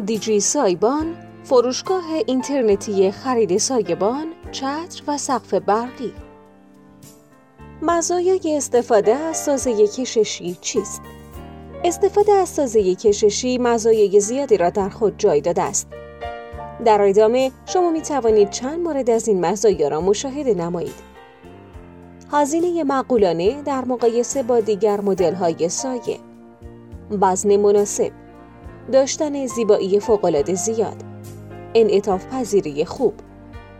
دیجی سایبان فروشگاه اینترنتی خرید سایبان، چتر و سقف برقی مزایای استفاده از سازه کششی چیست؟ استفاده از سازه کششی مزایای زیادی را در خود جای داده است. در ادامه شما می توانید چند مورد از این مزایا را مشاهده نمایید. هزینه معقولانه در مقایسه با دیگر های سایه وزن مناسب داشتن زیبایی فوقالعاده زیاد. انعطاف پذیری خوب.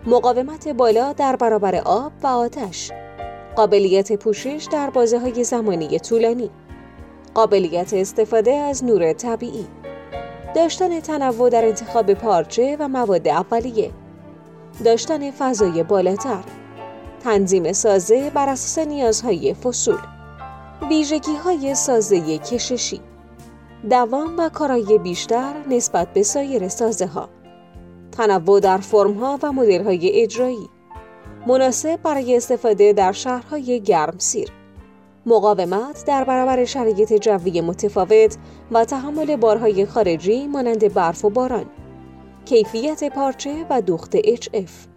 مقاومت بالا در برابر آب و آتش. قابلیت پوشش در بازه های زمانی طولانی. قابلیت استفاده از نور طبیعی. داشتن تنوع در انتخاب پارچه و مواد اولیه. داشتن فضای بالاتر. تنظیم سازه بر اساس نیازهای فصول. ویژگی های سازه کششی. دوام و کارایی بیشتر نسبت به سایر سازه ها تنوع در فرم ها و مدل های اجرایی. مناسب برای استفاده در شهرهای گرم سیر. مقاومت در برابر شرایط جوی متفاوت و تحمل بارهای خارجی مانند برف و باران. کیفیت پارچه و دوخت HF